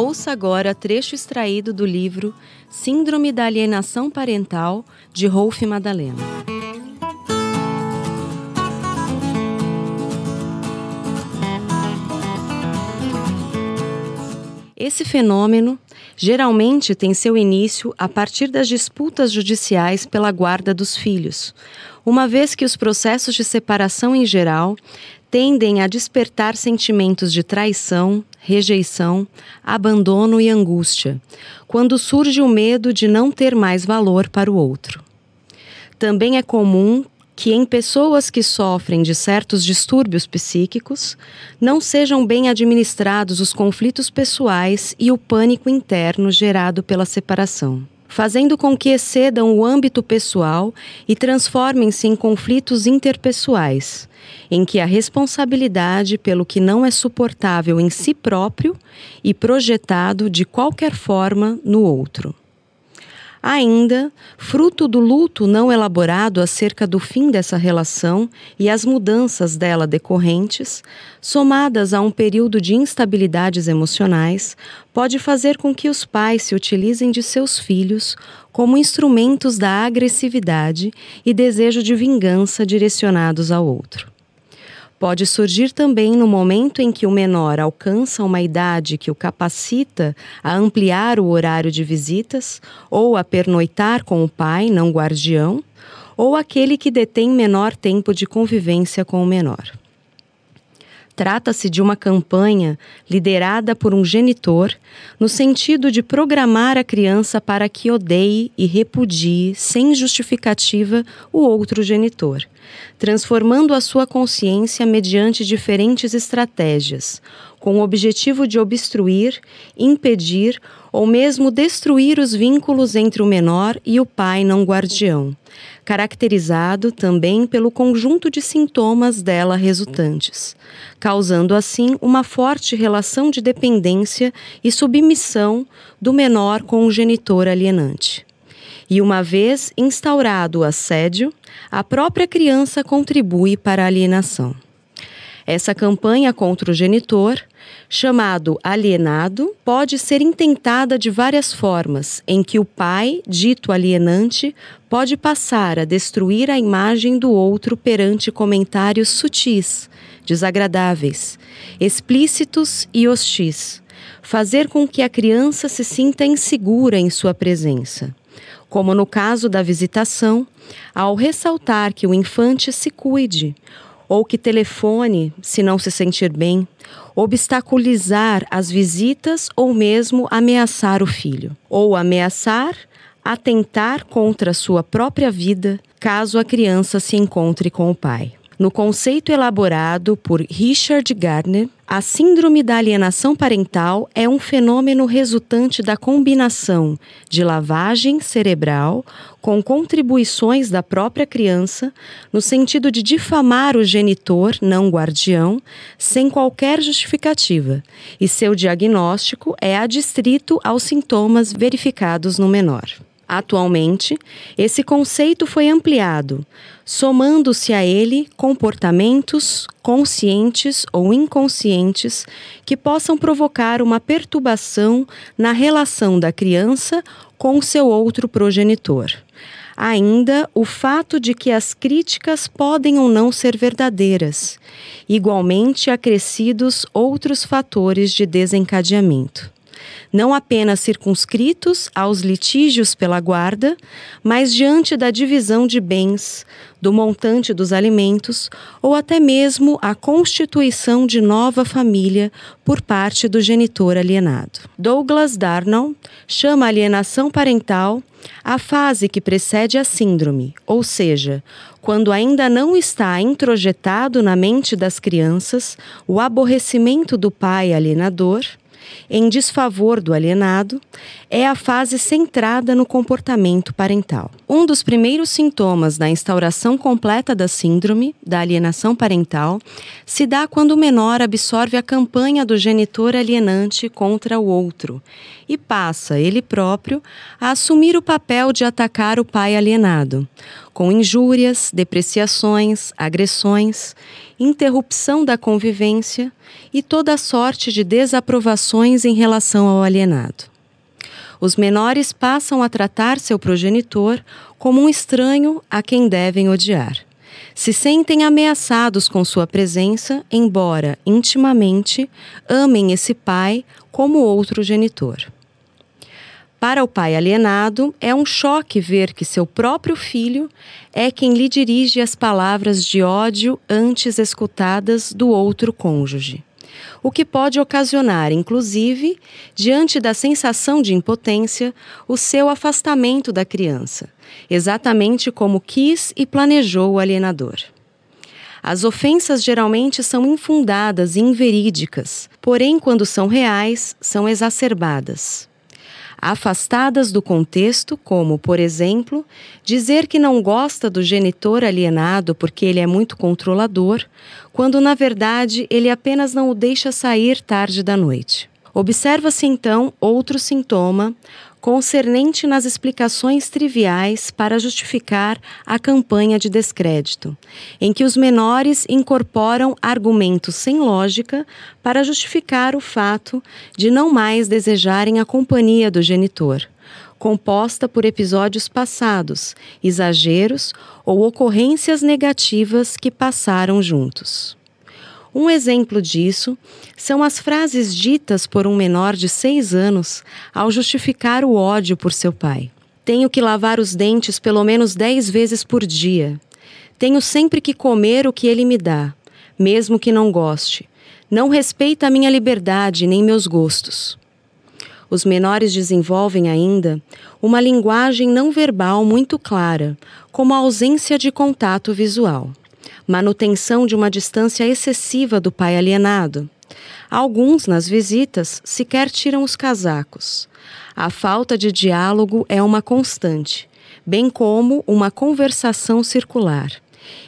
Ouça agora trecho extraído do livro Síndrome da Alienação Parental, de Rolf Madalena. Esse fenômeno geralmente tem seu início a partir das disputas judiciais pela guarda dos filhos, uma vez que os processos de separação em geral tendem a despertar sentimentos de traição, rejeição, abandono e angústia, quando surge o medo de não ter mais valor para o outro. Também é comum que em pessoas que sofrem de certos distúrbios psíquicos não sejam bem administrados os conflitos pessoais e o pânico interno gerado pela separação fazendo com que excedam o âmbito pessoal e transformem-se em conflitos interpessoais, em que a responsabilidade pelo que não é suportável em si próprio e projetado de qualquer forma no outro. Ainda, fruto do luto não elaborado acerca do fim dessa relação e as mudanças dela decorrentes, somadas a um período de instabilidades emocionais, pode fazer com que os pais se utilizem de seus filhos como instrumentos da agressividade e desejo de vingança direcionados ao outro pode surgir também no momento em que o menor alcança uma idade que o capacita a ampliar o horário de visitas ou a pernoitar com o pai, não guardião, ou aquele que detém menor tempo de convivência com o menor. Trata-se de uma campanha liderada por um genitor, no sentido de programar a criança para que odeie e repudie, sem justificativa, o outro genitor, transformando a sua consciência mediante diferentes estratégias, com o objetivo de obstruir, impedir ou mesmo destruir os vínculos entre o menor e o pai não guardião, caracterizado também pelo conjunto de sintomas dela resultantes, causando assim uma forte relação de dependência e submissão do menor com o genitor alienante. E uma vez instaurado o assédio, a própria criança contribui para a alienação. Essa campanha contra o genitor, chamado alienado, pode ser intentada de várias formas, em que o pai, dito alienante, pode passar a destruir a imagem do outro perante comentários sutis, desagradáveis, explícitos e hostis, fazer com que a criança se sinta insegura em sua presença. Como no caso da visitação, ao ressaltar que o infante se cuide, ou que telefone se não se sentir bem, obstaculizar as visitas ou mesmo ameaçar o filho, ou ameaçar, atentar contra sua própria vida, caso a criança se encontre com o pai. No conceito elaborado por Richard Gardner, a síndrome da alienação parental é um fenômeno resultante da combinação de lavagem cerebral com contribuições da própria criança, no sentido de difamar o genitor, não guardião, sem qualquer justificativa, e seu diagnóstico é adstrito aos sintomas verificados no menor. Atualmente, esse conceito foi ampliado, somando-se a ele comportamentos conscientes ou inconscientes que possam provocar uma perturbação na relação da criança com seu outro progenitor. Ainda o fato de que as críticas podem ou não ser verdadeiras, igualmente acrescidos outros fatores de desencadeamento não apenas circunscritos aos litígios pela guarda, mas diante da divisão de bens, do montante dos alimentos ou até mesmo a constituição de nova família por parte do genitor alienado. Douglas Darnall chama a alienação parental a fase que precede a síndrome, ou seja, quando ainda não está introjetado na mente das crianças o aborrecimento do pai alienador em desfavor do alienado é a fase centrada no comportamento parental. Um dos primeiros sintomas da instauração completa da síndrome da alienação parental se dá quando o menor absorve a campanha do genitor alienante contra o outro e passa, ele próprio, a assumir o papel de atacar o pai alienado, com injúrias, depreciações, agressões, interrupção da convivência e toda sorte de desaprovações em relação ao alienado. Os menores passam a tratar seu progenitor como um estranho a quem devem odiar. Se sentem ameaçados com sua presença, embora intimamente amem esse pai como outro genitor. Para o pai alienado, é um choque ver que seu próprio filho é quem lhe dirige as palavras de ódio antes escutadas do outro cônjuge. O que pode ocasionar, inclusive, diante da sensação de impotência, o seu afastamento da criança, exatamente como quis e planejou o alienador. As ofensas geralmente são infundadas e inverídicas, porém, quando são reais, são exacerbadas afastadas do contexto, como, por exemplo, dizer que não gosta do genitor alienado porque ele é muito controlador, quando na verdade ele apenas não o deixa sair tarde da noite. Observa-se então outro sintoma concernente nas explicações triviais para justificar a campanha de descrédito, em que os menores incorporam argumentos sem lógica para justificar o fato de não mais desejarem a companhia do genitor, composta por episódios passados, exageros ou ocorrências negativas que passaram juntos. Um exemplo disso são as frases ditas por um menor de seis anos ao justificar o ódio por seu pai. Tenho que lavar os dentes pelo menos dez vezes por dia. Tenho sempre que comer o que ele me dá, mesmo que não goste. Não respeita a minha liberdade nem meus gostos. Os menores desenvolvem ainda uma linguagem não verbal muito clara, como a ausência de contato visual manutenção de uma distância excessiva do pai alienado. Alguns, nas visitas, sequer tiram os casacos. A falta de diálogo é uma constante, bem como uma conversação circular,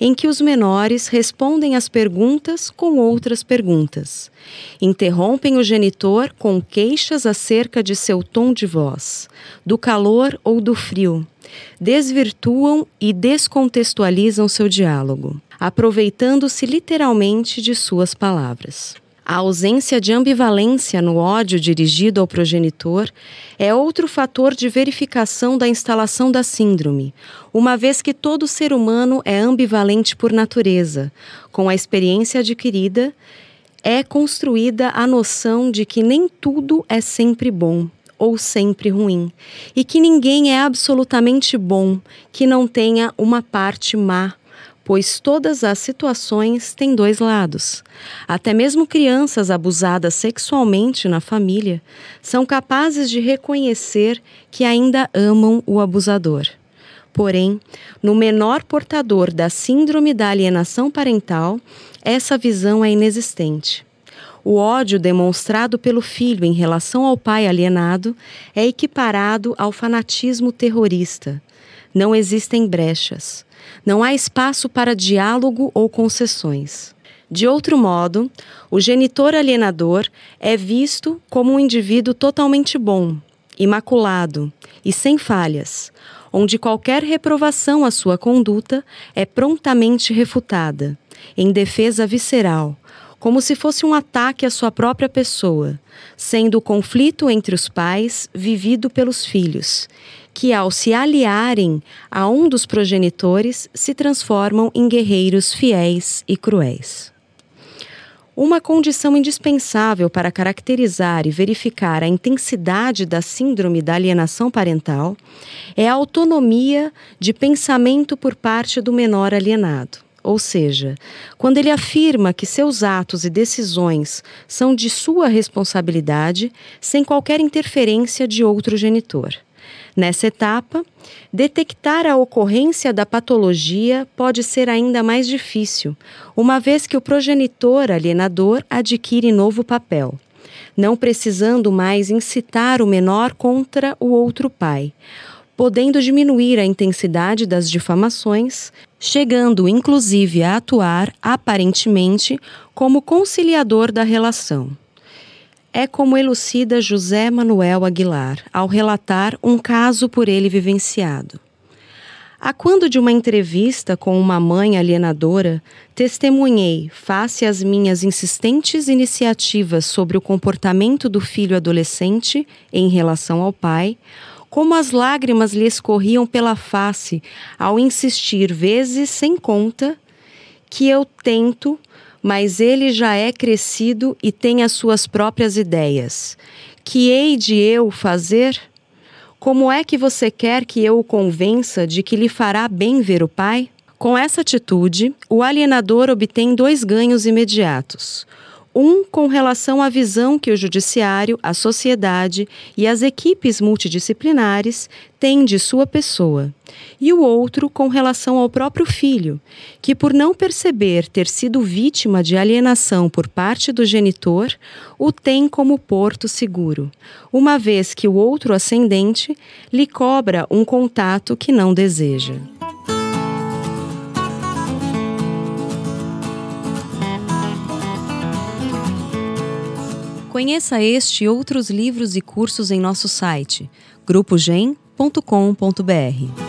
em que os menores respondem às perguntas com outras perguntas. Interrompem o genitor com queixas acerca de seu tom de voz, do calor ou do frio. Desvirtuam e descontextualizam seu diálogo aproveitando-se literalmente de suas palavras. A ausência de ambivalência no ódio dirigido ao progenitor é outro fator de verificação da instalação da síndrome, uma vez que todo ser humano é ambivalente por natureza. Com a experiência adquirida, é construída a noção de que nem tudo é sempre bom ou sempre ruim, e que ninguém é absolutamente bom, que não tenha uma parte má pois todas as situações têm dois lados. Até mesmo crianças abusadas sexualmente na família são capazes de reconhecer que ainda amam o abusador. Porém, no menor portador da síndrome da alienação parental, essa visão é inexistente. O ódio demonstrado pelo filho em relação ao pai alienado é equiparado ao fanatismo terrorista. Não existem brechas. Não há espaço para diálogo ou concessões. De outro modo, o genitor alienador é visto como um indivíduo totalmente bom, imaculado e sem falhas, onde qualquer reprovação à sua conduta é prontamente refutada, em defesa visceral, como se fosse um ataque à sua própria pessoa, sendo o conflito entre os pais vivido pelos filhos, que, ao se aliarem a um dos progenitores, se transformam em guerreiros fiéis e cruéis. Uma condição indispensável para caracterizar e verificar a intensidade da síndrome da alienação parental é a autonomia de pensamento por parte do menor alienado. Ou seja, quando ele afirma que seus atos e decisões são de sua responsabilidade, sem qualquer interferência de outro genitor. Nessa etapa, detectar a ocorrência da patologia pode ser ainda mais difícil, uma vez que o progenitor alienador adquire novo papel, não precisando mais incitar o menor contra o outro pai, podendo diminuir a intensidade das difamações, chegando inclusive a atuar aparentemente como conciliador da relação é como elucida José Manuel Aguilar ao relatar um caso por ele vivenciado. A quando de uma entrevista com uma mãe alienadora, testemunhei, face às minhas insistentes iniciativas sobre o comportamento do filho adolescente em relação ao pai, como as lágrimas lhe escorriam pela face ao insistir vezes sem conta que eu tento, mas ele já é crescido e tem as suas próprias ideias. Que hei de eu fazer? Como é que você quer que eu o convença de que lhe fará bem ver o pai? Com essa atitude, o alienador obtém dois ganhos imediatos. Um com relação à visão que o judiciário, a sociedade e as equipes multidisciplinares têm de sua pessoa, e o outro com relação ao próprio filho, que, por não perceber ter sido vítima de alienação por parte do genitor, o tem como porto seguro, uma vez que o outro ascendente lhe cobra um contato que não deseja. Conheça este e outros livros e cursos em nosso site grupogen.com.br.